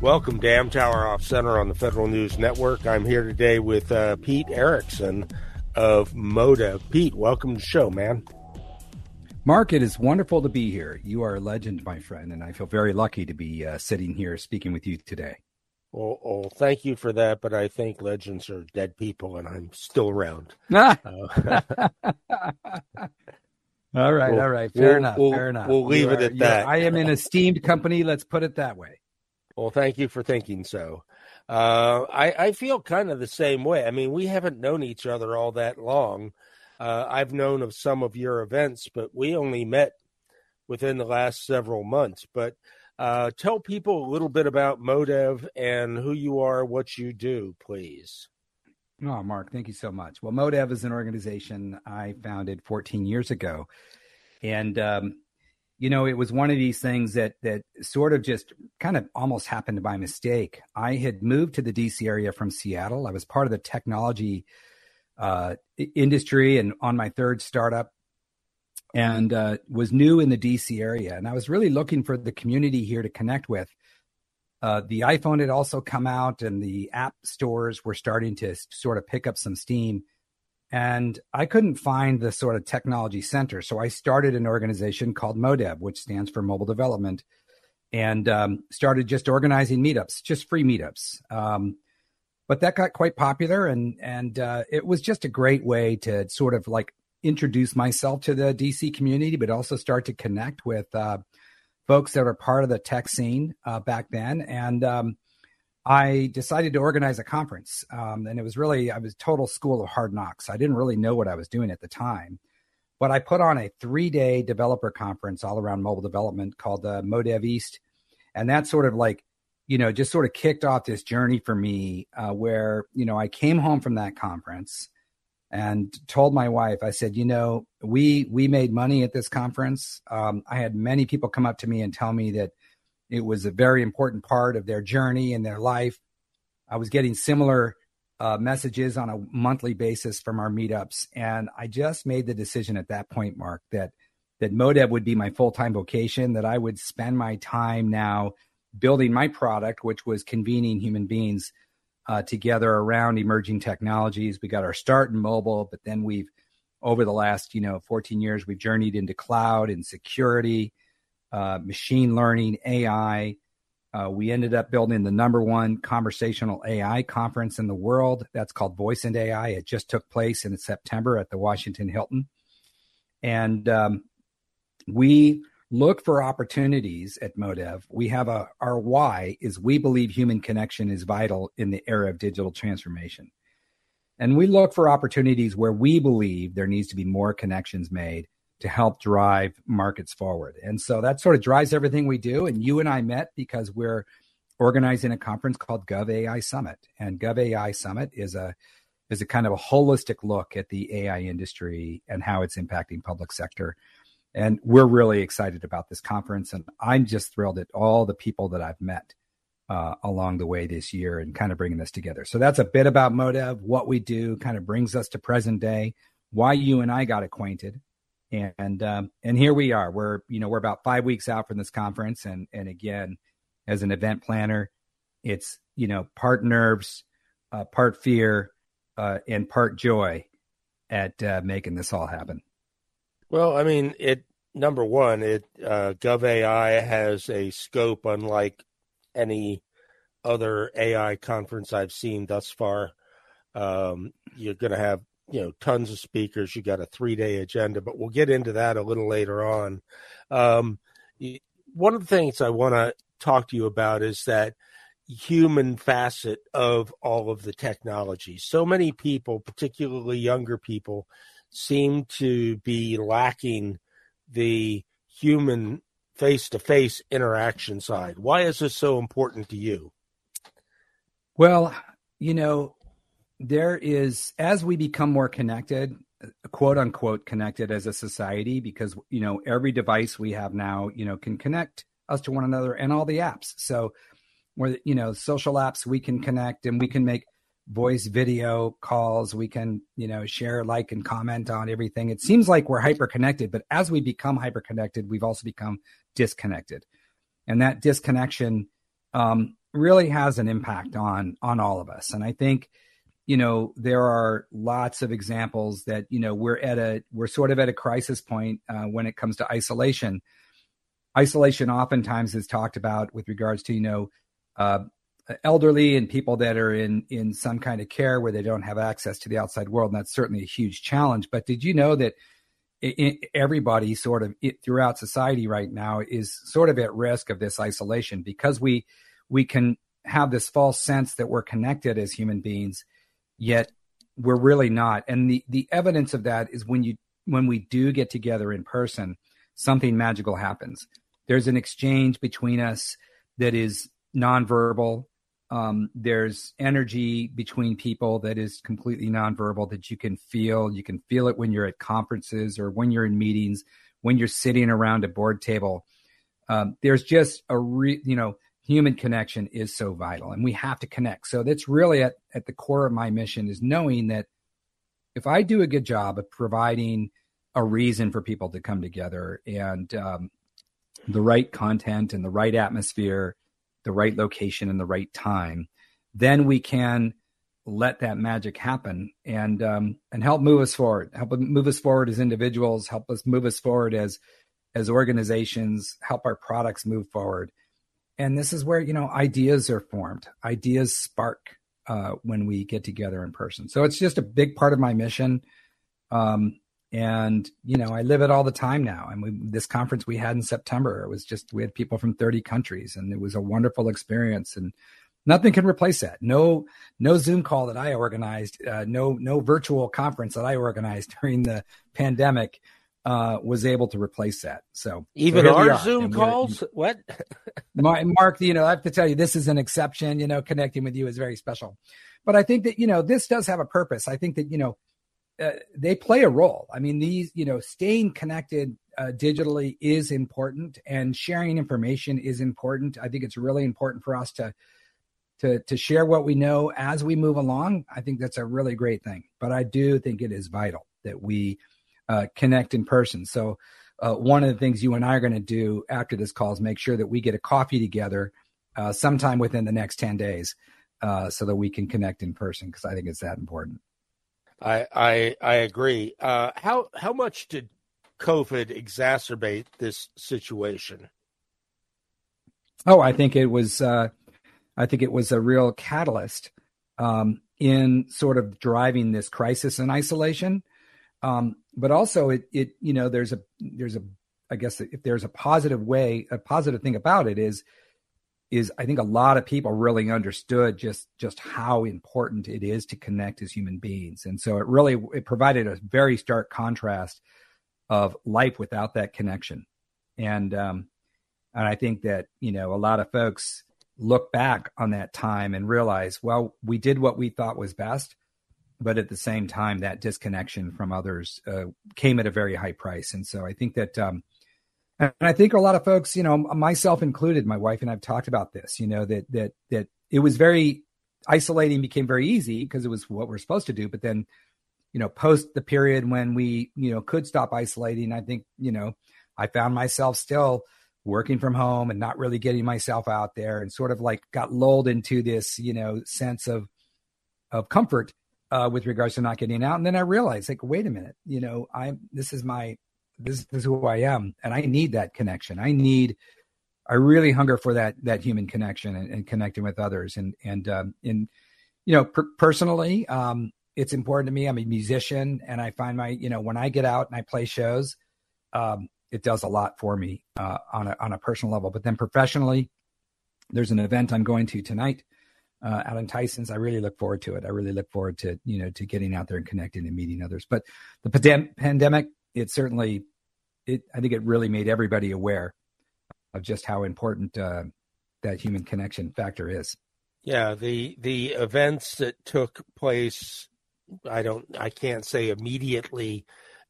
Welcome to Amtower Off Center on the Federal News Network. I'm here today with uh, Pete Erickson of Modev. Pete, welcome to the show, man. Mark, it is wonderful to be here. You are a legend, my friend, and I feel very lucky to be uh, sitting here speaking with you today. Well, well, thank you for that, but I think legends are dead people, and I'm still around. uh, all right, We'll- all right, fair we'll- enough, we'll- fair enough. we'll leave You it are- at you are- that. I am an esteemed company. Let's put it that way. Well, thank you for thinking so. Uh, I, I feel kind of the same way. I mean, we haven't known each other all that long. Uh, I've known of some of your events, but we only met within the last several months. But uh, tell people a little bit about Modev and who you are, what you do, please. Oh, Mark, thank you so much. Well, Modev is an organization I founded 14 years ago, and um, you know, it was one of these things that that sort of just kind of almost happened by mistake. I had moved to the DC area from Seattle. I was part of the technology uh, industry and on my third startup, and uh, was new in the DC area. And I was really looking for the community here to connect with. Uh, the iPhone had also come out, and the app stores were starting to sort of pick up some steam. And I couldn't find the sort of technology center. So I started an organization called MODEV, which stands for Mobile Development, and um, started just organizing meetups, just free meetups. Um, but that got quite popular, and and uh, it was just a great way to sort of like introduce myself to the DC community, but also start to connect with uh, folks that are part of the tech scene uh, back then. And um, I decided to organize a conference, um, and it was really I was total school of hard knocks. I didn't really know what I was doing at the time, but I put on a three day developer conference all around mobile development called the Modev East, and that sort of like you know just sort of kicked off this journey for me uh, where you know I came home from that conference and told my wife I said you know we we made money at this conference. Um, I had many people come up to me and tell me that it was a very important part of their journey and their life. I was getting similar uh, messages on a monthly basis from our meetups, and I just made the decision at that point, Mark, that that Modev would be my full time vocation. That I would spend my time now building my product, which was convening human beings uh, together around emerging technologies. We got our start in mobile, but then we've over the last you know 14 years we've journeyed into cloud and security uh, machine learning, AI. Uh, we ended up building the number one conversational AI conference in the world. That's called Voice and AI. It just took place in September at the Washington Hilton. And um, we look for opportunities at Modev. We have a, our why is we believe human connection is vital in the era of digital transformation. And we look for opportunities where we believe there needs to be more connections made to help drive markets forward. And so that sort of drives everything we do. And you and I met because we're organizing a conference called Gov AI Summit. And Gov AI Summit is a is a kind of a holistic look at the AI industry and how it's impacting public sector. And we're really excited about this conference. And I'm just thrilled at all the people that I've met uh, along the way this year and kind of bringing this together. So that's a bit about Modev, what we do, kind of brings us to present day, why you and I got acquainted and um, and here we are. We're you know we're about five weeks out from this conference, and and again, as an event planner, it's you know part nerves, uh, part fear, uh, and part joy at uh, making this all happen. Well, I mean, it number one, it uh, GovAI has a scope unlike any other AI conference I've seen thus far. Um, you're going to have you know tons of speakers. You got a three day agenda, but we'll get into that a little later on. Um, one of the things I want to talk to you about is that human facet of all of the technology. So many people, particularly younger people, seem to be lacking the human face to face interaction side. Why is this so important to you? Well, you know, there is as we become more connected, quote unquote connected as a society, because you know every device we have now, you know, can connect us to one another and all the apps. So, where you know social apps, we can connect and we can make voice video calls. We can you know share like and comment on everything. It seems like we're hyper connected but as we become hyper connected we've also become disconnected. And that disconnection um, really has an impact on on all of us. And i think you know there are lots of examples that you know we're at a we're sort of at a crisis point uh, when it comes to isolation. Isolation oftentimes is talked about with regards to you know uh, elderly and people that are in in some kind of care where they don't have access to the outside world and that's certainly a huge challenge. But did you know that it, everybody sort of it, throughout society right now is sort of at risk of this isolation because we we can have this false sense that we're connected as human beings yet we're really not and the the evidence of that is when you when we do get together in person something magical happens there's an exchange between us that is nonverbal um, there's energy between people that is completely nonverbal that you can feel. You can feel it when you're at conferences or when you're in meetings, when you're sitting around a board table. Um, there's just a re, you know, human connection is so vital and we have to connect. So that's really at, at the core of my mission is knowing that if I do a good job of providing a reason for people to come together and um, the right content and the right atmosphere the right location and the right time, then we can let that magic happen and um, and help move us forward, help move us forward as individuals, help us move us forward as as organizations, help our products move forward. And this is where you know ideas are formed, ideas spark uh, when we get together in person. So it's just a big part of my mission. Um, and you know i live it all the time now and we, this conference we had in september it was just we had people from 30 countries and it was a wonderful experience and nothing can replace that no no zoom call that i organized uh, no no virtual conference that i organized during the pandemic uh, was able to replace that so even so our zoom calls what mark you know i have to tell you this is an exception you know connecting with you is very special but i think that you know this does have a purpose i think that you know uh, they play a role. I mean, these, you know, staying connected uh, digitally is important, and sharing information is important. I think it's really important for us to to to share what we know as we move along. I think that's a really great thing. But I do think it is vital that we uh, connect in person. So. Uh, one of the things you and I are going to do after this call is make sure that we get a coffee together uh, sometime within the next 10 days so that we can connect in person because I think it's that important. I I, I agree. Uh, how how much did COVID exacerbate this situation? Oh, I think it was. Uh, I think it was a real catalyst um, in sort of driving this crisis in isolation. Um, but also, it it you know there's a there's a I guess if there's a positive way, a positive thing about it is is I think a lot of people really understood just just how important it is to connect as human beings, and so it really it provided a very stark contrast of life without that connection, and um, and I think that you know a lot of folks look back on that time and realize, well, we did what we thought was best, but at the same time, that disconnection from others uh, came at a very high price, and so I think that. Um, and I think a lot of folks, you know, myself included, my wife and I've talked about this, you know, that that that it was very isolating became very easy because it was what we're supposed to do. But then, you know, post the period when we, you know, could stop isolating, I think, you know, I found myself still working from home and not really getting myself out there and sort of like got lulled into this, you know, sense of of comfort uh, with regards to not getting out. And then I realized, like, wait a minute, you know, I'm this is my this, is who I am, and I need that connection. I need, I really hunger for that that human connection and, and connecting with others. And and um, in, you know, per- personally, um, it's important to me. I'm a musician, and I find my, you know, when I get out and I play shows, um, it does a lot for me uh, on a on a personal level. But then professionally, there's an event I'm going to tonight uh, in Tyson's. I really look forward to it. I really look forward to you know to getting out there and connecting and meeting others. But the pandem- pandemic it certainly, it I think it really made everybody aware of just how important uh, that human connection factor is. Yeah, the the events that took place, I don't, I can't say immediately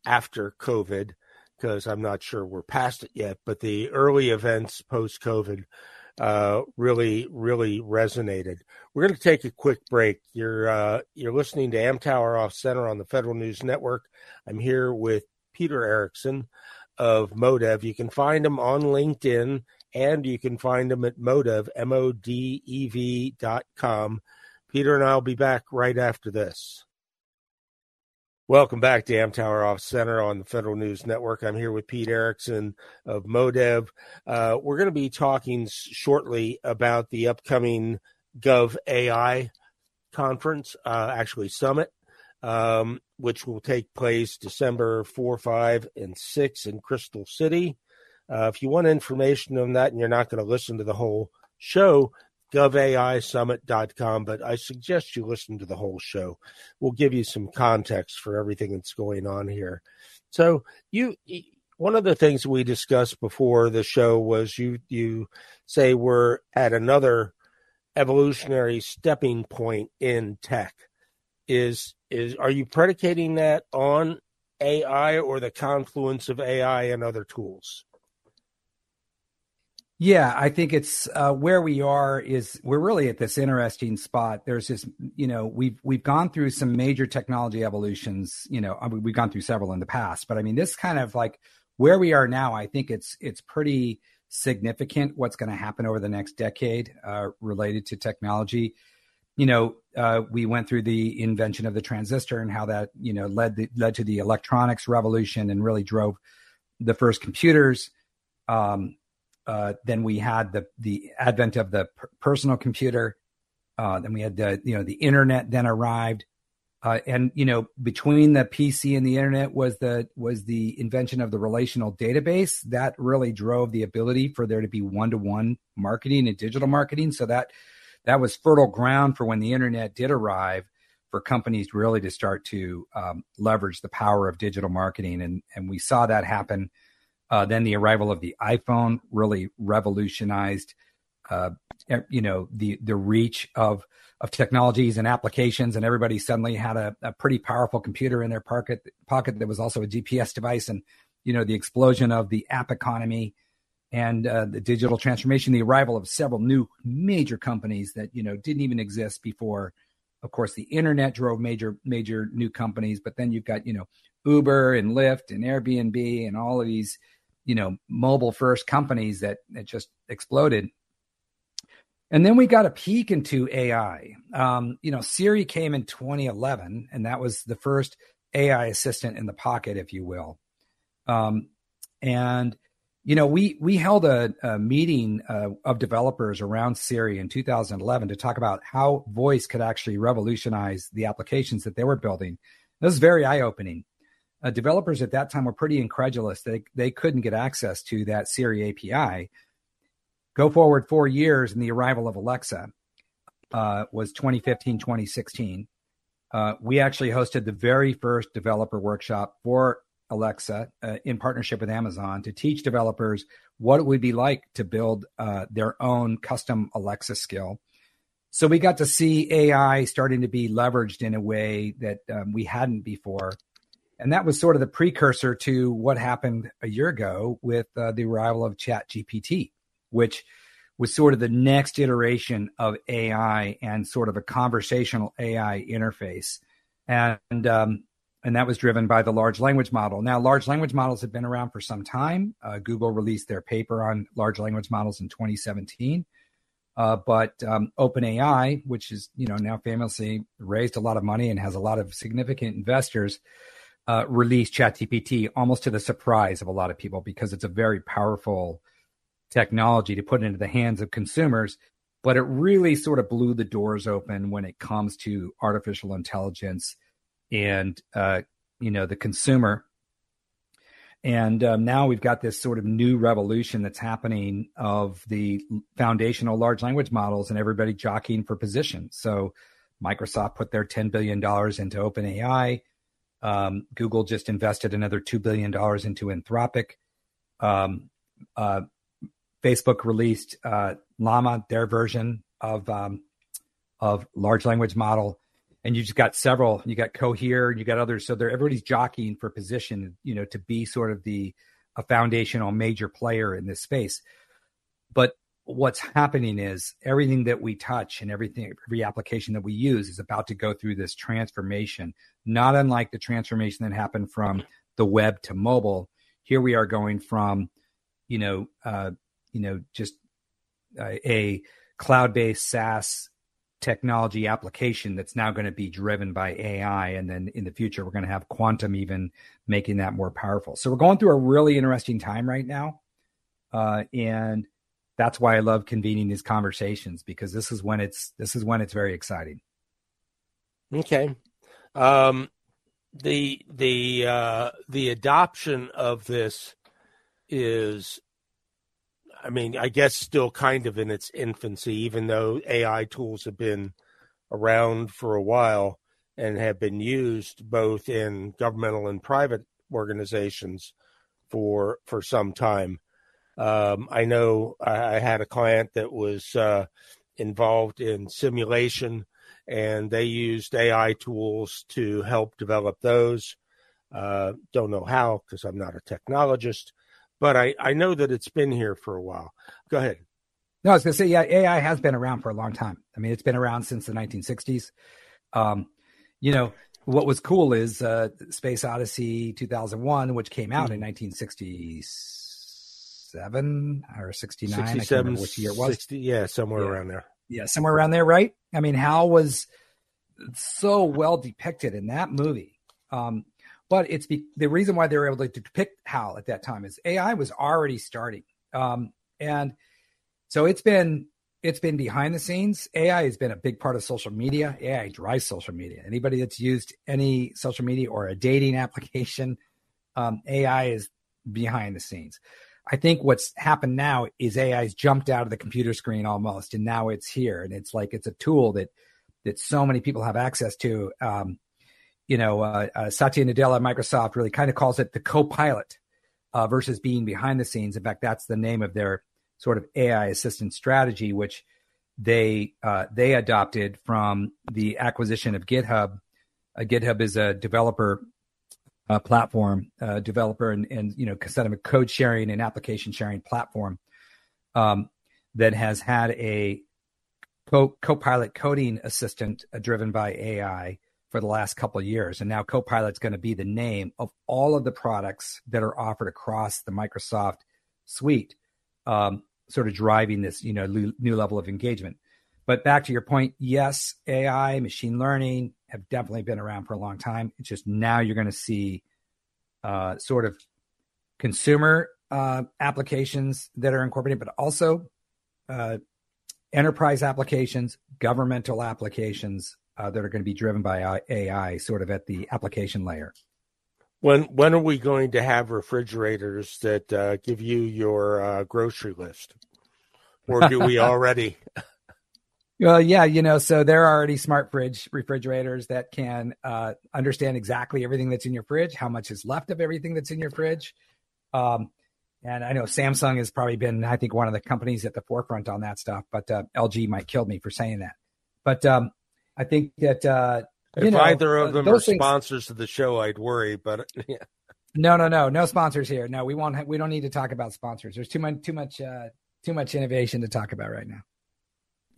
after COVID because I'm not sure we're past it yet. But the early events post COVID uh, really, really resonated. We're going to take a quick break. You're uh, you're listening to Amtower Off Center on the Federal News Network. I'm here with Peter Erickson of Modev. You can find him on LinkedIn and you can find him at Modev, M O D E V dot com. Peter and I'll be back right after this. Welcome back to Amtower Off Center on the Federal News Network. I'm here with Pete Erickson of Modev. Uh, we're going to be talking shortly about the upcoming Gov AI conference, uh, actually summit, um, which will take place December 4, 5, and 6 in Crystal City. Uh, if you want information on that and you're not going to listen to the whole show, govaisummit.com, but I suggest you listen to the whole show. We'll give you some context for everything that's going on here. So you one of the things we discussed before the show was you you say we're at another evolutionary stepping point in tech. Is is are you predicating that on AI or the confluence of AI and other tools? Yeah, I think it's uh, where we are is we're really at this interesting spot. There's this, you know, we've we've gone through some major technology evolutions. You know, I mean, we've gone through several in the past, but I mean, this kind of like where we are now. I think it's it's pretty significant what's going to happen over the next decade uh, related to technology. You know, uh, we went through the invention of the transistor and how that you know led the, led to the electronics revolution and really drove the first computers. Um, uh, then we had the the advent of the per- personal computer. Uh, then we had the you know the internet then arrived, uh, and you know between the PC and the internet was the was the invention of the relational database that really drove the ability for there to be one to one marketing and digital marketing. So that that was fertile ground for when the internet did arrive for companies really to start to um, leverage the power of digital marketing, and and we saw that happen uh, then the arrival of the iPhone really revolutionized, uh, you know, the the reach of of technologies and applications, and everybody suddenly had a, a, pretty powerful computer in their pocket pocket that was also a GPS device, and you know, the explosion of the app economy and uh, the digital transformation, the arrival of several new major companies that you know didn't even exist before. Of course, the internet drove major major new companies, but then you've got you know Uber and Lyft and Airbnb and all of these you know mobile first companies that just exploded. And then we got a peek into ai um, you know siri came in 2011 and that was the first ai assistant in the pocket if you will. Um, and you know we we held a, a meeting uh, of developers around siri in 2011 to talk about how voice could actually revolutionize the applications that they were building. This is very eye-opening uh, developers at that time were pretty incredulous they, they couldn't get access to that Siri API. Go forward four years, and the arrival of Alexa uh, was 2015, 2016. Uh, we actually hosted the very first developer workshop for Alexa uh, in partnership with Amazon to teach developers what it would be like to build uh, their own custom Alexa skill. So we got to see AI starting to be leveraged in a way that um, we hadn't before. And that was sort of the precursor to what happened a year ago with uh, the arrival of ChatGPT, which was sort of the next iteration of AI and sort of a conversational AI interface. And um, and that was driven by the large language model. Now, large language models have been around for some time. Uh, Google released their paper on large language models in 2017. Uh, but um, OpenAI, which is you know now famously raised a lot of money and has a lot of significant investors, uh, released ChatGPT almost to the surprise of a lot of people because it's a very powerful technology to put into the hands of consumers. But it really sort of blew the doors open when it comes to artificial intelligence and uh, you know the consumer. And um, now we've got this sort of new revolution that's happening of the foundational large language models and everybody jockeying for position. So Microsoft put their $10 billion into OpenAI. Um, Google just invested another $2 billion into Anthropic. Um, uh, Facebook released uh, Llama, their version of um, of large language model. And you just got several. You got cohere you got others. So they're everybody's jockeying for position you know to be sort of the a foundational major player in this space. But what's happening is everything that we touch and everything every application that we use is about to go through this transformation not unlike the transformation that happened from the web to mobile here we are going from you know uh, you know just a cloud-based SaaS technology application that's now going to be driven by AI. And then in the future, we're going to have quantum even making that more powerful. So we're going through a really interesting time right now. Uh, and that's why I love convening these conversations because this is when it's this is when it's very exciting. Okay. Um, the the uh, the adoption of this is I mean, I guess still kind of in its infancy, even though AI tools have been around for a while and have been used both in governmental and private organizations for for some time. Um, I know I, I, had a client that was uh, involved in simulation, and they used AI tools to help develop those. Uh, don't know how because I'm not a technologist, but I, I know that it's been here for a while. Go ahead. No, I was going to say, yeah, AI has been around for a long time. I mean, it's been around since the 1960s. Um, you know, what was cool is uh, Space Odyssey 2001, which came out mm-hmm. in 1967 or 69. 67, I can't which year it was. 60, yeah, somewhere yeah. around there. Yeah, somewhere around there, right? I mean, Hal was so well depicted in that movie. Um, but it's be, the reason why they were able to depict Hal at that time is AI was already starting, um, and so it's been it's been behind the scenes. AI has been a big part of social media. AI drives social media. Anybody that's used any social media or a dating application, um, AI is behind the scenes. I think what's happened now is AI's jumped out of the computer screen almost, and now it's here, and it's like it's a tool that that so many people have access to. Um, you know, uh, uh, Satya Nadella, Microsoft really kind of calls it the co-pilot uh, versus being behind the scenes. In fact, that's the name of their sort of AI assistant strategy, which they uh, they adopted from the acquisition of GitHub. Uh, GitHub is a developer uh, platform, developer and, and you know kind of a code sharing and application sharing platform um, that has had a co- co-pilot coding assistant driven by AI for the last couple of years. And now Copilot's going to be the name of all of the products that are offered across the Microsoft suite, um, sort of driving this, you know, new level of engagement. But back to your point, yes, AI, machine learning have definitely been around for a long time. It's just now you're going to see uh, sort of consumer uh, applications that are incorporated, but also uh, enterprise applications, governmental applications, uh, that are going to be driven by AI, sort of at the application layer. When when are we going to have refrigerators that uh, give you your uh, grocery list, or do we already? Well, yeah, you know, so there are already smart fridge refrigerators that can uh, understand exactly everything that's in your fridge, how much is left of everything that's in your fridge. Um, and I know Samsung has probably been, I think, one of the companies at the forefront on that stuff. But uh, LG might kill me for saying that. But um, I think that uh, if know, either of them are things... sponsors to the show, I'd worry. But yeah. no, no, no, no sponsors here. No, we won't. Ha- we don't need to talk about sponsors. There's too much, too much, uh, too much innovation to talk about right now.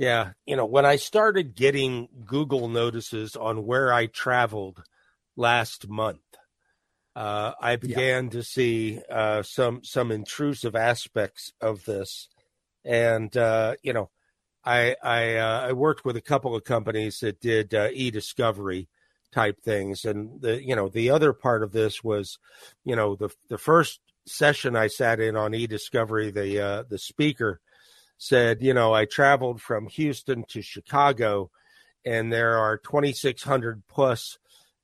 Yeah, you know, when I started getting Google notices on where I traveled last month, uh, I began yeah. to see uh, some some intrusive aspects of this, and uh, you know, I I, uh, I worked with a couple of companies that did uh, e-discovery type things, and the you know the other part of this was, you know, the the first session I sat in on e-discovery, the uh, the speaker said, you know, I traveled from Houston to Chicago, and there are 2,600 plus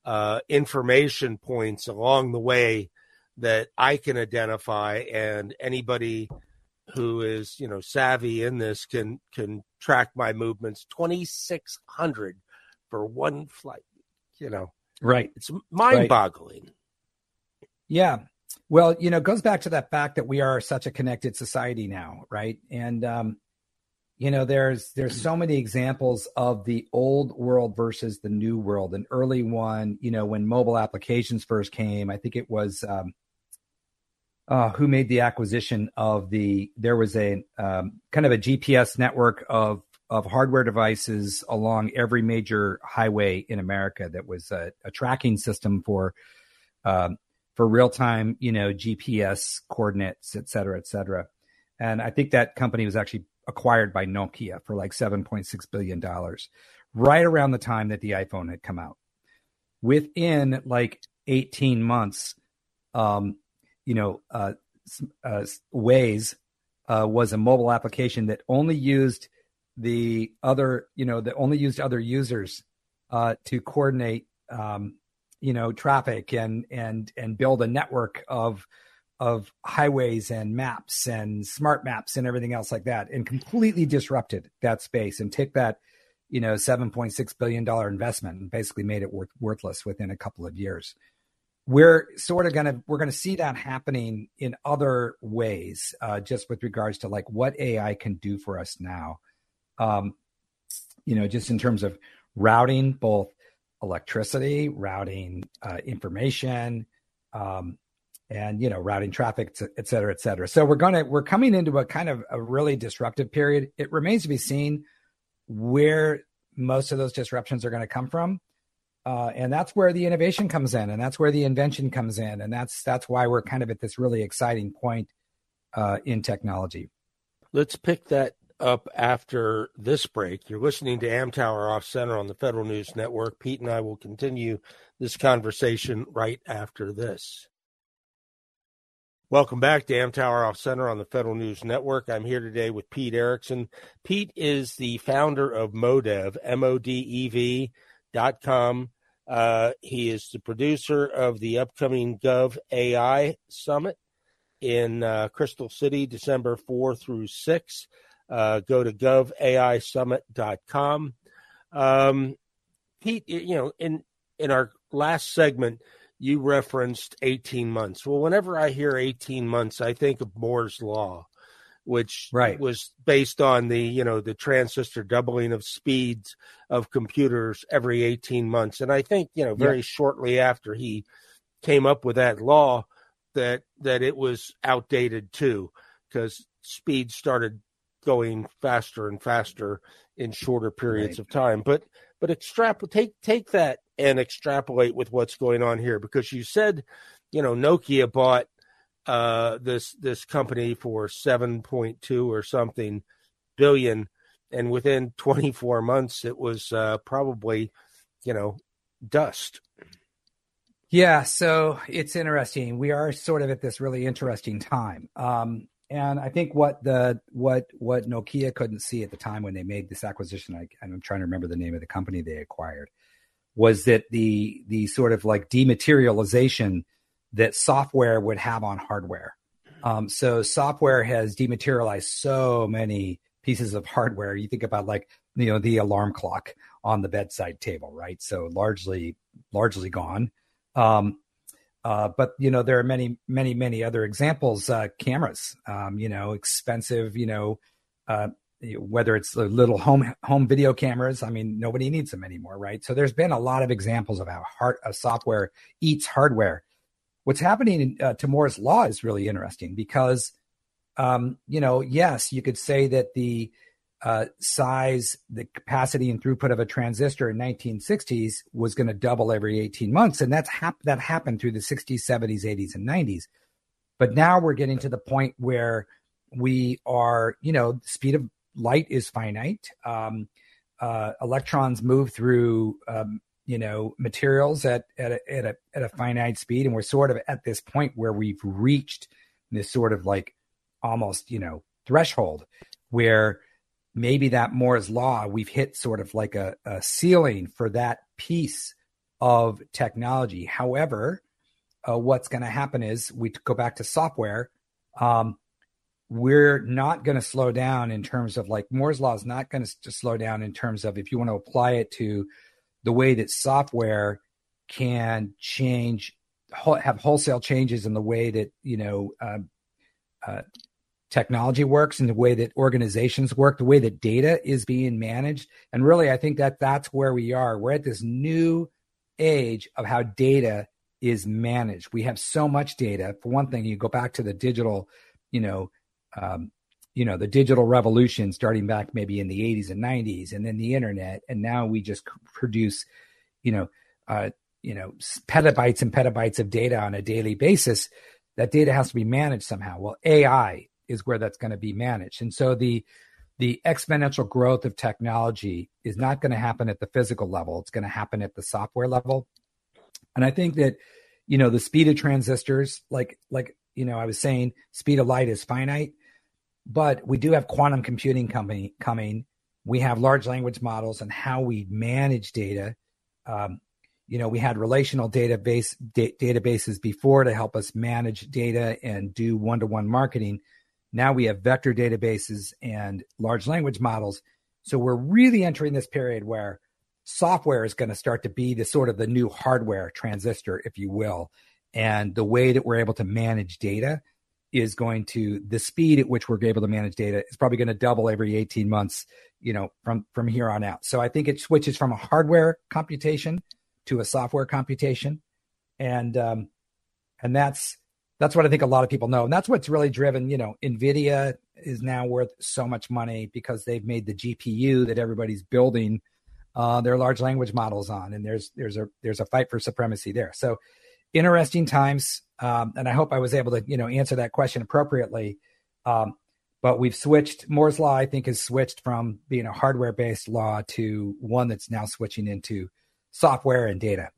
uh, information points along the way that I can identify, and anybody who is you know savvy in this can can track my movements. 2600 for one flight you know. Right. It's mind boggling right. yeah well you know it goes back to that fact that we are such a connected society now right? And um you know there's there's so many examples of the old world versus the new world. An early one you know when mobile applications first came i think it was um, uh, who made the acquisition of the there was a um, kind of a gps network of of hardware devices along every major highway in america that was a, a tracking system for um, for real time you know gps coordinates et cetera et cetera and i think that company was actually acquired by Nokia for like $7.6 billion, right around the time that the iPhone had come out. Within like 18 months, um, you know, uh, uh, Waze uh, was a mobile application that only used the other, you know, that only used other users uh, to coordinate, um, you know, traffic and and and build a network of of highways and maps and smart maps and everything else like that and completely disrupted that space and take that you know 7.6 billion dollar investment and basically made it worth, worthless within a couple of years. We're sort of going to we're going to see that happening in other ways uh, just with regards to like what ai can do for us now. Um, you know just in terms of routing both electricity routing uh, information um, and you know routing traffic et cetera et cetera. So we're gonna we're coming into a kind of a really disruptive period. It remains to be seen where most of those disruptions are going to come from uh, and that's where the innovation comes in and that's where the invention comes in and that's that's why we're kind of at this really exciting point uh, in technology. Let's pick that up after this break you're listening to amtower off center on the federal news network pete and i will continue this conversation right after this Welcome back to Amtower Off Center on the Federal News Network. I'm here today with Pete Erickson. Pete is the founder of Modev, M O D E V dot com. Uh, he is the producer of the upcoming Gov AI Summit in uh, Crystal City, December 4 through 6. Uh, go to govaisummit.com. Um, Pete, you know, in in our last segment, you referenced 18 months. Well, whenever I hear 18 months, I think of Moore's law, which right. was based on the, you know, the transistor doubling of speeds of computers every 18 months. And I think, you know, very yeah. shortly after he came up with that law that that it was outdated too because speed started going faster and faster in shorter periods right. of time. But but extrapolate take take that and extrapolate with what's going on here because you said, you know, Nokia bought uh, this this company for seven point two or something billion, and within twenty four months it was uh, probably, you know, dust. Yeah, so it's interesting. We are sort of at this really interesting time. Um, and I think what the what what Nokia couldn't see at the time when they made this acquisition, I, I'm trying to remember the name of the company they acquired, was that the the sort of like dematerialization that software would have on hardware. Um, so software has dematerialized so many pieces of hardware. You think about like you know the alarm clock on the bedside table, right? So largely largely gone. Um, uh, but you know there are many many many other examples. Uh, cameras, um, you know, expensive, you know, uh, whether it's the little home home video cameras i mean nobody needs them anymore right so there's been a lot of examples of how hard a software eats hardware what's happening uh, to moore's law is really interesting because um, you know yes you could say that the uh, size the capacity and throughput of a transistor in 1960s was going to double every 18 months. And that's hap- that happened through the 60s 70s 80s and 90s but now we're getting to the point where we are, you know, the speed of light is finite. Um, uh, electrons move through, um, you know, materials at at a, at a at a finite speed, and we're sort of at this point where we've reached this sort of like almost, you know, threshold where maybe that Moore's law we've hit sort of like a, a ceiling for that piece of technology. However, uh, what's going to happen is we go back to software. Um, we're not going to slow down in terms of like Moore's law is not going to slow down in terms of if you want to apply it to the way that software can change have wholesale changes in the way that you know um, uh, technology works and the way that organizations work, the way that data is being managed. And really, I think that that's where we are. We're at this new age of how data is managed. We have so much data. For one thing, you go back to the digital, you know, um, you know, the digital revolution starting back maybe in the 80s and 90s, and then the internet, and now we just produce, you know, uh, you know, petabytes and petabytes of data on a daily basis. That data has to be managed somehow. Well, AI is where that's going to be managed. And so the the exponential growth of technology is not going to happen at the physical level. It's going to happen at the software level. And I think that, you know, the speed of transistors, like like, you know, I was saying, speed of light is finite, but we do have quantum computing company coming. We have large language models and how we manage data. Um, you know, we had relational database da- databases before to help us manage data and do one-to-one marketing now we have vector databases and large language models. So we're really entering this period where software is going to start to be the sort of the new hardware transistor, if you will. And the way that we're able to manage data is going to the speed at which we're able to manage data is probably going to double every 18 months, you know, from from here on out. So I think it switches from a hardware computation to a software computation. And um and that's that's what I think a lot of people know. And that's what's really driven, you know, Nvidia is now worth so much money because they've made the GPU that everybody's building uh, their large language models on. And there's there's a there's a fight for supremacy there. So interesting times. Um, and I hope I was able to, you know, answer that question appropriately. Um, but we've switched Moore's law, I think, has switched from being a hardware based law to one that's now switching into software and data.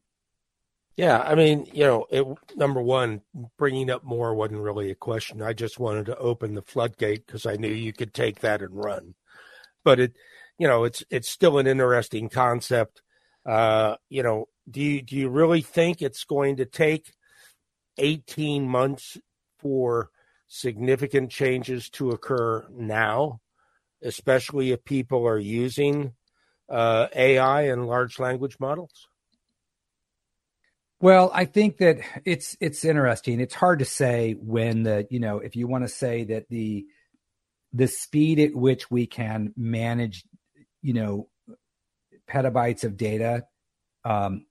Yeah, I mean, you know, it, number one, bringing up Moore wasn't really a question. I just wanted to open the floodgate because I knew you could take that and run. But it, you know, it's it's still an interesting concept. Uh, you know, do you do you really think it's going to take eighteen months for significant changes to occur now, especially if people are using uh, AI and large language models? Well, I think that it's it's interesting. It's hard to say when the you know if you want to say that the the speed at which we can manage you know petabytes of data um,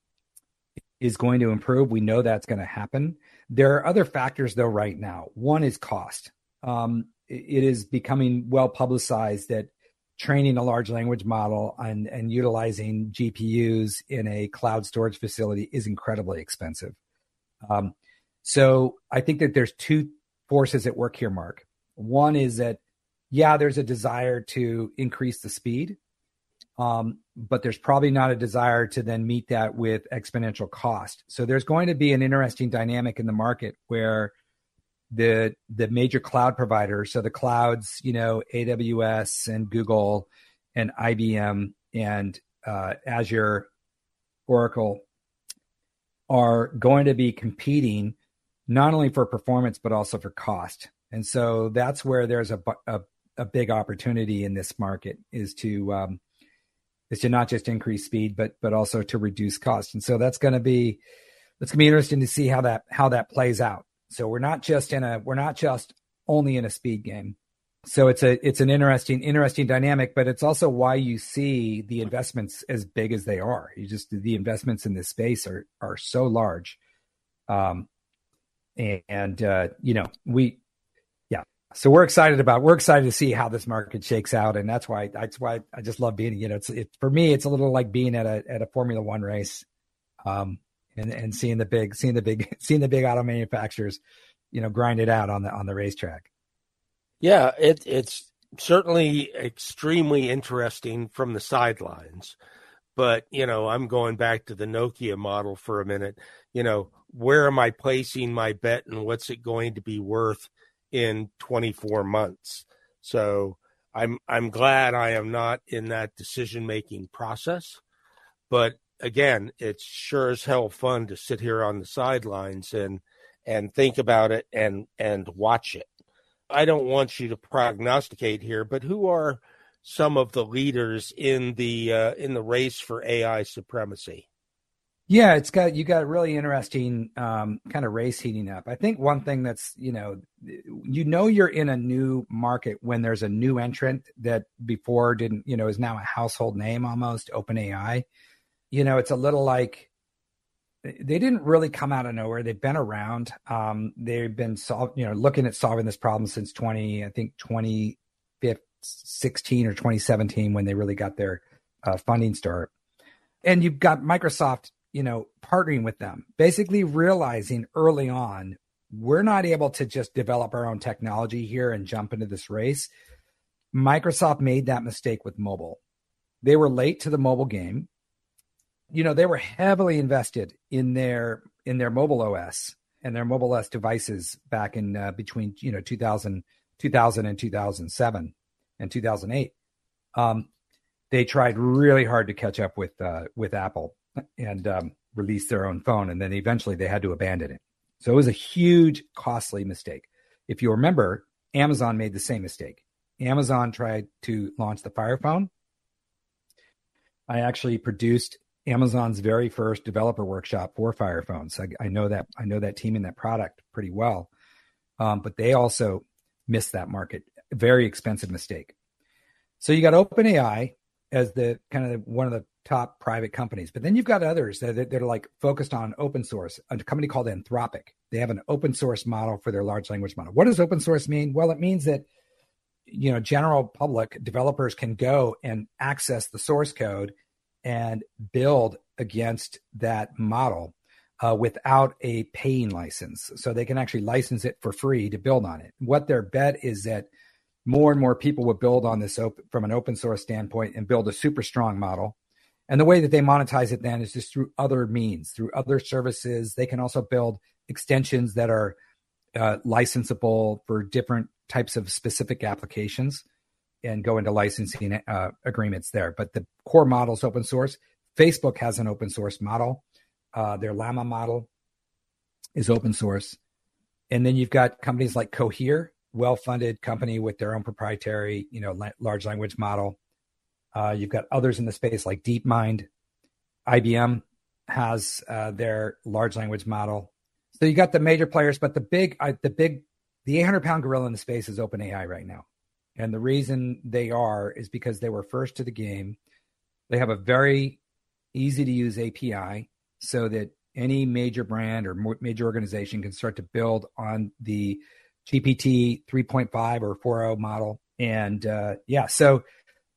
is going to improve. We know that's going to happen. There are other factors though right now. One is cost. Um, it is becoming well publicized that training a large language model and, and utilizing GPUs in a cloud storage facility is incredibly expensive. Um, so I think that there's two forces at work here, Mark. One is that, yeah, there's a desire to increase the speed, um, but there's probably not a desire to then meet that with exponential cost. So there's going to be an interesting dynamic in the market where the the major cloud providers, so the clouds, you know, AWS and Google and IBM and uh, Azure, Oracle, are going to be competing not only for performance but also for cost. And so that's where there's a a, a big opportunity in this market is to um, is to not just increase speed but but also to reduce cost. And so that's going to be that's going to be interesting to see how that how that plays out. So we're not just in a we're not just only in a speed game. So it's a it's an interesting interesting dynamic, but it's also why you see the investments as big as they are. You just the investments in this space are are so large. Um and uh you know, we yeah. So we're excited about we're excited to see how this market shakes out and that's why that's why I just love being you know, it's it, for me it's a little like being at a at a Formula 1 race. Um and and seeing the big seeing the big seeing the big auto manufacturers, you know, grind it out on the on the racetrack. Yeah, it it's certainly extremely interesting from the sidelines. But, you know, I'm going back to the Nokia model for a minute. You know, where am I placing my bet and what's it going to be worth in 24 months? So I'm I'm glad I am not in that decision making process. But again, it's sure as hell fun to sit here on the sidelines and and think about it and and watch it. I don't want you to prognosticate here, but who are some of the leaders in the uh, in the race for AI supremacy? Yeah, it's got you got a really interesting um, kind of race heating up. I think one thing that's you know you know you're in a new market when there's a new entrant that before didn't you know is now a household name almost. OpenAI, you know, it's a little like they didn't really come out of nowhere. They've been around. Um, they've been you know, looking at solving this problem since 20, I think 2016 or 2017 when they really got their uh, funding start. And you've got Microsoft you know, partnering with them, basically realizing early on, we're not able to just develop our own technology here and jump into this race. Microsoft made that mistake with mobile. They were late to the mobile game. You know, they were heavily invested in their in their mobile OS and their mobile OS devices back in uh, between, you know, 2000, 2000 and 2007 and 2008. Um, they tried really hard to catch up with uh, with Apple and um, release their own phone. And then eventually they had to abandon it. So it was a huge, costly mistake. If you remember, Amazon made the same mistake. Amazon tried to launch the Fire Phone. I actually produced Amazon's very first developer workshop for Fire Phones. I, I know that I know that team and that product pretty well, um, but they also missed that market. Very expensive mistake. So you got OpenAI as the kind of one of the top private companies. But then you've got others that, that, are like focused on open source. A company called Anthropic. They have an open source model for their large language model. What does open source mean? Well, it means that you know general public developers can go and access the source code and build against that model uh, without a paying license. So they can actually license it for free to build on it. What their bet is that more and more people will build on this op- from an open source standpoint and build a super strong model and the way that they monetize it then is just through other means, through other services. They can also build extensions that are uh, licensable for different types of specific applications and go into licensing uh, agreements there. But the core model is open source. Facebook has an open source model. Uh, their Llama model is open source. And then you've got companies like Cohere, well-funded company with their own proprietary, you know, la- large language model. Uh, you've got others in the space like DeepMind. IBM has uh, their large language model. So you got the major players, but the big, the big, the 800 pound gorilla in the space is OpenAI right now. And the reason they are is because they were first to the game. They have a very easy to use API so that any major brand or major organization can start to build on the GPT 3.5 or 4.0 model. And uh, yeah, so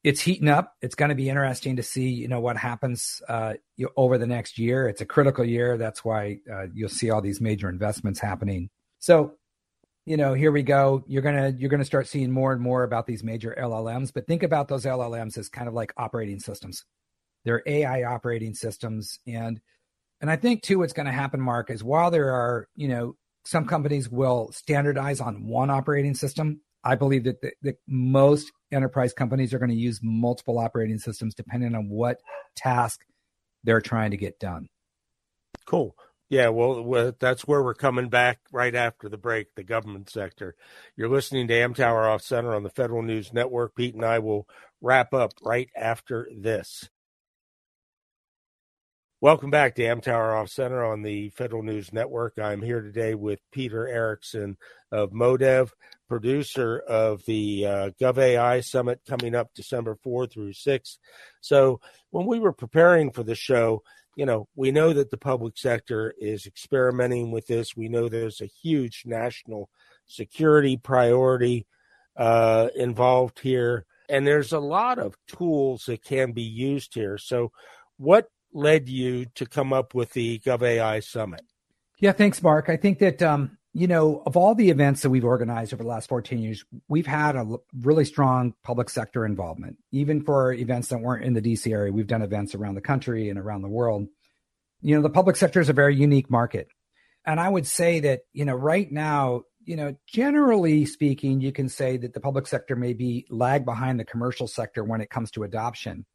it's heating up. It's going to be interesting to see, you know, what happens uh, over the next year. It's a critical year. That's why uh, you'll see all these major investments happening. So, you know, here we go. You're gonna you're gonna start seeing more and more about these major LLMs. But think about those LLMs as kind of like operating systems. They're AI operating systems, and and I think too, what's going to happen, Mark, is while there are, you know, some companies will standardize on one operating system. I believe that, the, most enterprise companies are going to use multiple operating systems depending on what task they're trying to get done. Cool. Yeah, well, that's where we're coming back right after the break, the government sector. You're listening to Amtower Off Center on the Federal News Network. Pete and I will wrap up right after this. Welcome back to Amtower Off Center on the Federal News Network. I'm here today with Peter Erickson of Modev, producer of the uh, GovAI Summit coming up December 4 through 6. So, when we were preparing for the show, you know, we know that the public sector is experimenting with this. We know there's a huge national security priority uh, involved here, and there's a lot of tools that can be used here. So, what led you to come up with the GovAI Summit? Yeah, thanks, Mark. I think that um, you know of all the events that we've organized over the last 14 years, we've had a really strong public sector involvement. Even for events that weren't in the DC area, we've done events around the country and around the world. You know, the public sector is a very unique market, and I would say that you know right now, you know, generally speaking, you can say that the public sector may be lag behind the commercial sector when it comes to adoption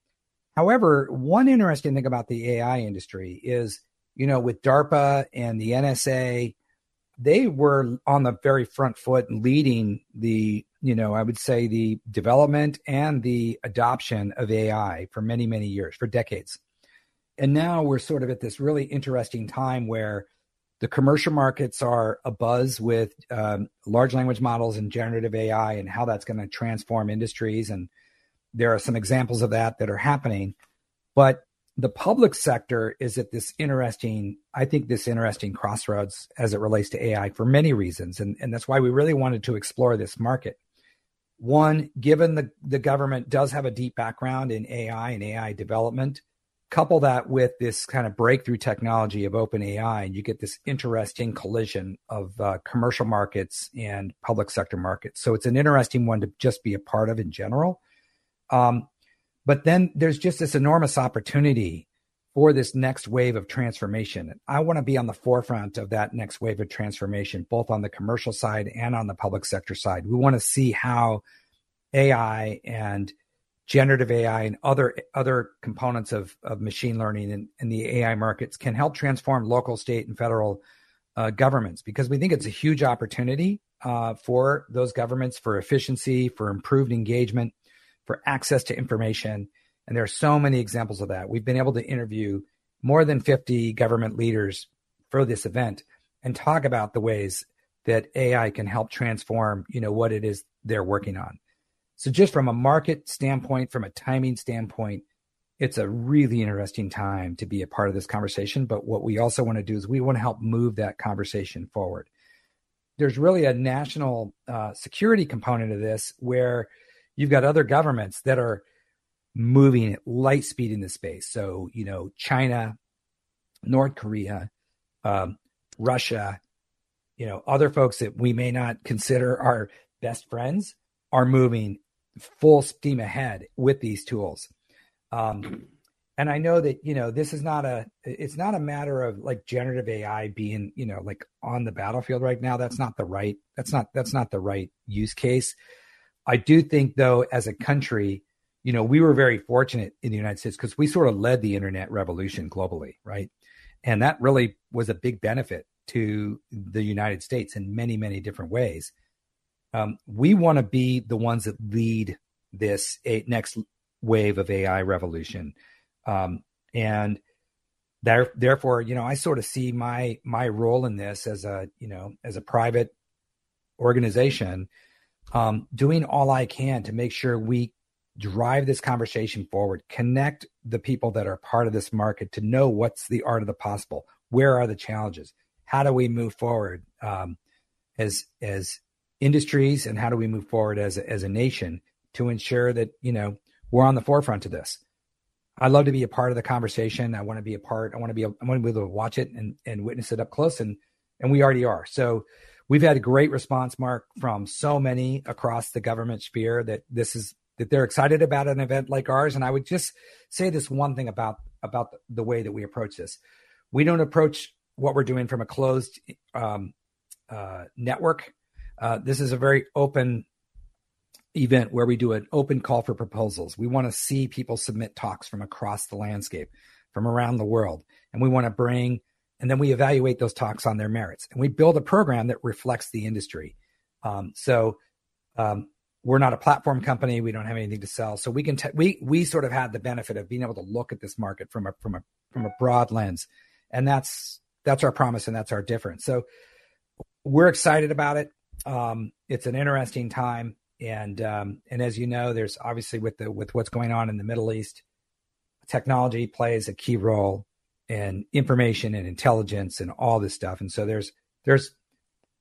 However, one interesting thing about the AI industry is, you know, with DARPA and the NSA, they were on the very front foot leading the, you know, I would say the development and the adoption of AI for many, many years, for decades. and now we're sort of at this really interesting time where the commercial markets are abuzz with um, large language models and generative AI and how that's going to transform industries. And there are some examples of that that are happening. But the public sector is at this interesting, I think, this interesting crossroads as it relates to AI for many reasons. And, and that's why we really wanted to explore this market. One, given the, the government does have a deep background in AI and AI development, couple that with this kind of breakthrough technology of open AI, and you get this interesting collision of uh, commercial markets and public sector markets. So it's an interesting one to just be a part of in general. Um, but then there's just this enormous opportunity for this next wave of transformation. I want to be on the forefront of that next wave of transformation, both on the commercial side and on the public sector side. We want to see how AI and generative AI and other other components of, of machine learning and, and the AI markets can help transform local, state, and federal uh, governments because we think it's a huge opportunity uh, for those governments for efficiency, for improved engagement, for access to information. And there are so many examples of that. We've been able to interview more than 50 government leaders for this event and talk about the ways that AI can help transform, you know, what it is they're working on. So just from a market standpoint, from a timing standpoint, it's a really interesting time to be a part of this conversation. But what we also want to do is we want to help move that conversation forward. There's really a national uh, security component of this where you've got other governments that are moving at light speed in the space. So, you know, China, North Korea, um, Russia, you know, other folks that we may not consider our best friends are moving full steam ahead with these tools. Um, and I know that, you know, this is not a, it's not a matter of like generative AI being, you know, like on the battlefield right now. That's not the right, that's not, that's not the right use case. I do think though, as a country, you know, we were very fortunate in the United States because we sort of led the internet revolution globally, right? And that really was a big benefit to the United States in many, many different ways. Um, we want to be the ones that lead this next wave of AI revolution, um, and there, therefore, you know, I sort of see my my role in this as a you know as a private organization, um, doing all I can to make sure we drive this conversation forward, connect the people that are part of this market to know what's the art of the possible, where are the challenges, how do we move forward um, as as industries and how do we move forward as a, as a nation to ensure that you know we're on the forefront of this? I love to be a part of the conversation. I want to be a part i want to be i want to be able to watch it and and witness it up close and and we already are. So we've had a great response mark from so many across the government sphere that this is that they're excited about an event like ours and i would just say this one thing about about the way that we approach this we don't approach what we're doing from a closed um, uh, network uh, this is a very open event where we do an open call for proposals. We want to see people submit talks from across the landscape, from around the world. And we want to bring, and then we evaluate those talks on their merits. And we build a program that reflects the industry. Um, so um, we're not a platform company. We don't have anything to sell. So we can, te- we, we sort of had the benefit of being able to look at this market from a, from a, from a broad lens. And that's, that's our promise and that's our difference. So we're excited about it um, it's an interesting time, and um, and as you know, there's obviously with the with what's going on in the Middle East, technology plays a key role in information and intelligence and all this stuff. And so there's there's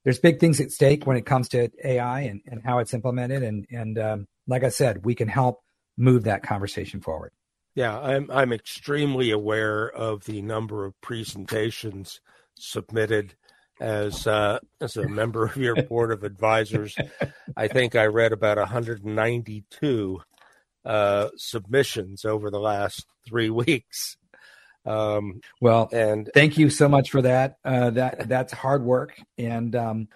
there's big things at stake when it comes to AI and, and how it's implemented. And and um, like I said, we can help move that conversation forward. Yeah, I'm I'm extremely aware of the number of presentations submitted as uh, as a member of your board of advisors. I think I read about 192 uh, submissions over the last three weeks. Um, well, and thank you so much for that. Uh, that that's hard work, and um,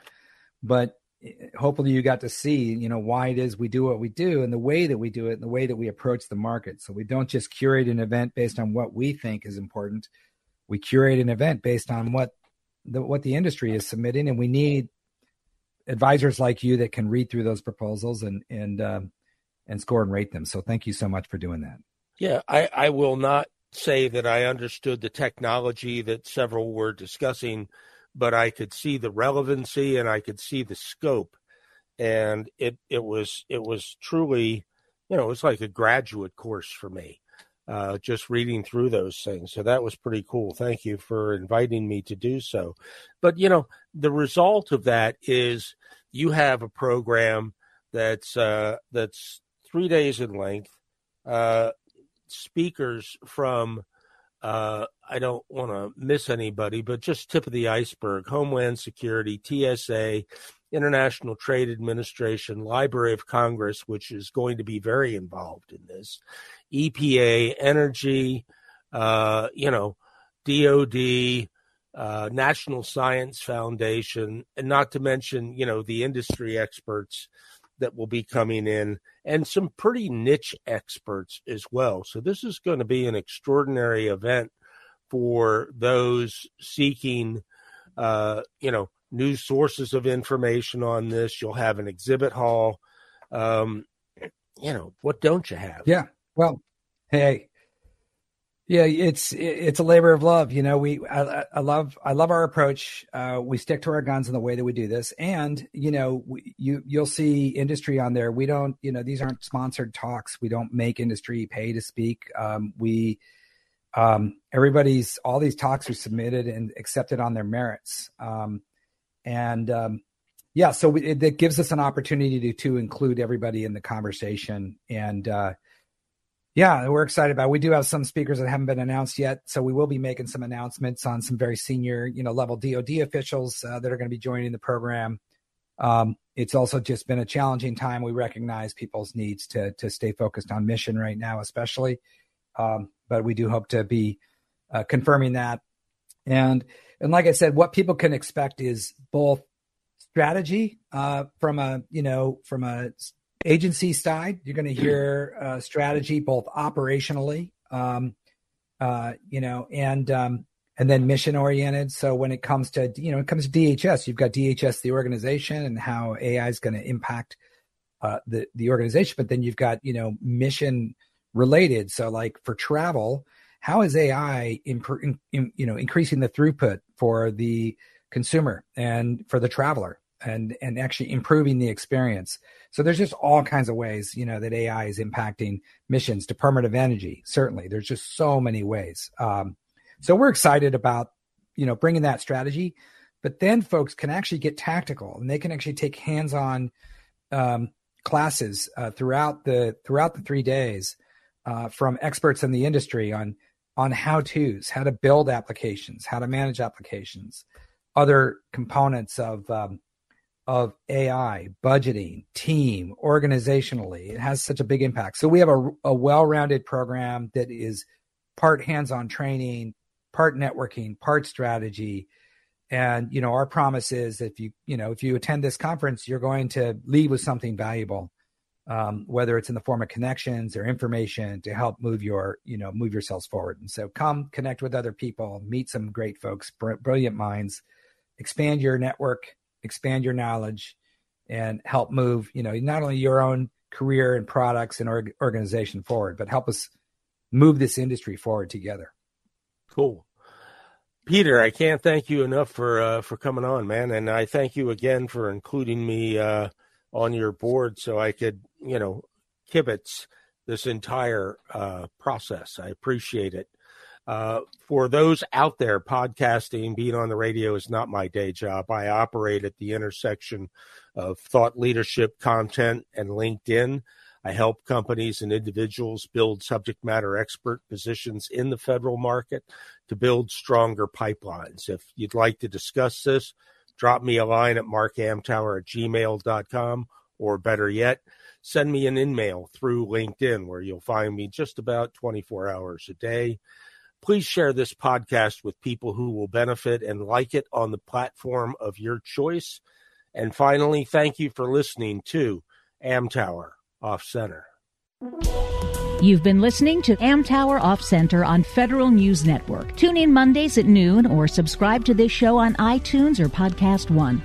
but hopefully you got to see you know why it is we do what we do and the way that we do it and the way that we approach the market so we don't just curate an event based on what we think is important we curate an event based on what the, what the industry is submitting, and we need advisors like you that can read through those proposals and and um, and score and rate them. So thank you so much for doing that. Yeah, I, I will not say that I understood the technology that several were discussing, but I could see the relevancy and I could see the scope. And it, it was it was truly, you know, it was like a graduate course for me, uh, just reading through those things. So that was pretty cool. Thank you for inviting me to do so. But you know, the result of that is you have a program that's uh, that's three days in length. Uh, speakers from uh, I don't want to miss anybody, but just tip of the iceberg: Homeland Security, TSA, International Trade Administration, Library of Congress, which is going to be very involved in this, EPA, Energy, uh, you know, DoD, uh, National Science Foundation, and not to mention, you know, the industry experts that will be coming in and some pretty niche experts as well. So this is going to be an extraordinary event for those seeking, uh, you know, new sources of information on this. You'll have an exhibit hall. Um, you know, what don't you have? Yeah. Well, hey, yeah, it's it's a labor of love. You know, we I, I love I love our approach. Uh, we stick to our guns in the way that we do this, and you know, we, you you'll see industry on there. We don't, you know, these aren't sponsored talks. We don't make industry pay to speak. Um, we um, everybody's all these talks are submitted and accepted on their merits, um, and um, yeah, so we, it, it, gives us an opportunity to to include everybody in the conversation and. Uh, yeah, we're excited about. It. We do have some speakers that haven't been announced yet, so we will be making some announcements on some very senior, you know, level DoD officials uh, that are going to be joining the program. Um, it's also just been a challenging time. We recognize people's needs to to stay focused on mission right now, especially. Um, but we do hope to be uh, confirming that. And and like I said, what people can expect is both strategy uh, from a you know from a agency side, you're going to hear uh, strategy both operationally, um, uh, you know, and um, and then mission oriented. So when it comes to you know, it comes to DHS, you've got DHS the organization and how AI is going to impact uh, the the organization, but then you've got you know mission related. So like for travel, how is AI imp- in, in, you know increasing the throughput for the consumer and for the traveler? And and actually improving the experience. So there's just all kinds of ways, you know, that AI is impacting missions. Department of Energy, certainly. There's just so many ways. Um, so we're excited about, you know, bringing that strategy. But then folks can actually get tactical, and they can actually take hands-on um, classes uh, throughout the throughout the three days uh, from experts in the industry on on how tos, how to build applications, how to manage applications, other components of um, of AI, budgeting, team, organizationally. It has such a big impact. So we have a, a well rounded program that is part hands on training, part networking, part strategy. And, you know, our promise is if you, you know, if you attend this conference, you're going to leave with something valuable, um, whether it's in the form of connections or information to help move your, you know, move yourselves forward. And so come connect with other people, meet some great folks, br- brilliant minds, expand your network expand your knowledge and help move, you know, not only your own career and products and org- organization forward, but help us move this industry forward together. Cool. Peter, I can't thank you enough for uh, for coming on, man, and I thank you again for including me uh, on your board so I could, you know, kibitz this entire uh, process. I appreciate it. Uh, for those out there, podcasting, being on the radio is not my day job. I operate at the intersection of thought leadership content and LinkedIn. I help companies and individuals build subject matter expert positions in the federal market to build stronger pipelines. If you'd like to discuss this, drop me a line at markamtower at gmail.com, or better yet, send me an email through LinkedIn, where you'll find me just about 24 hours a day. Please share this podcast with people who will benefit and like it on the platform of your choice. And finally, thank you for listening to Amtower Off Center. You've been listening to Amtower Off Center on Federal News Network. Tune in Mondays at noon or subscribe to this show on iTunes or Podcast One.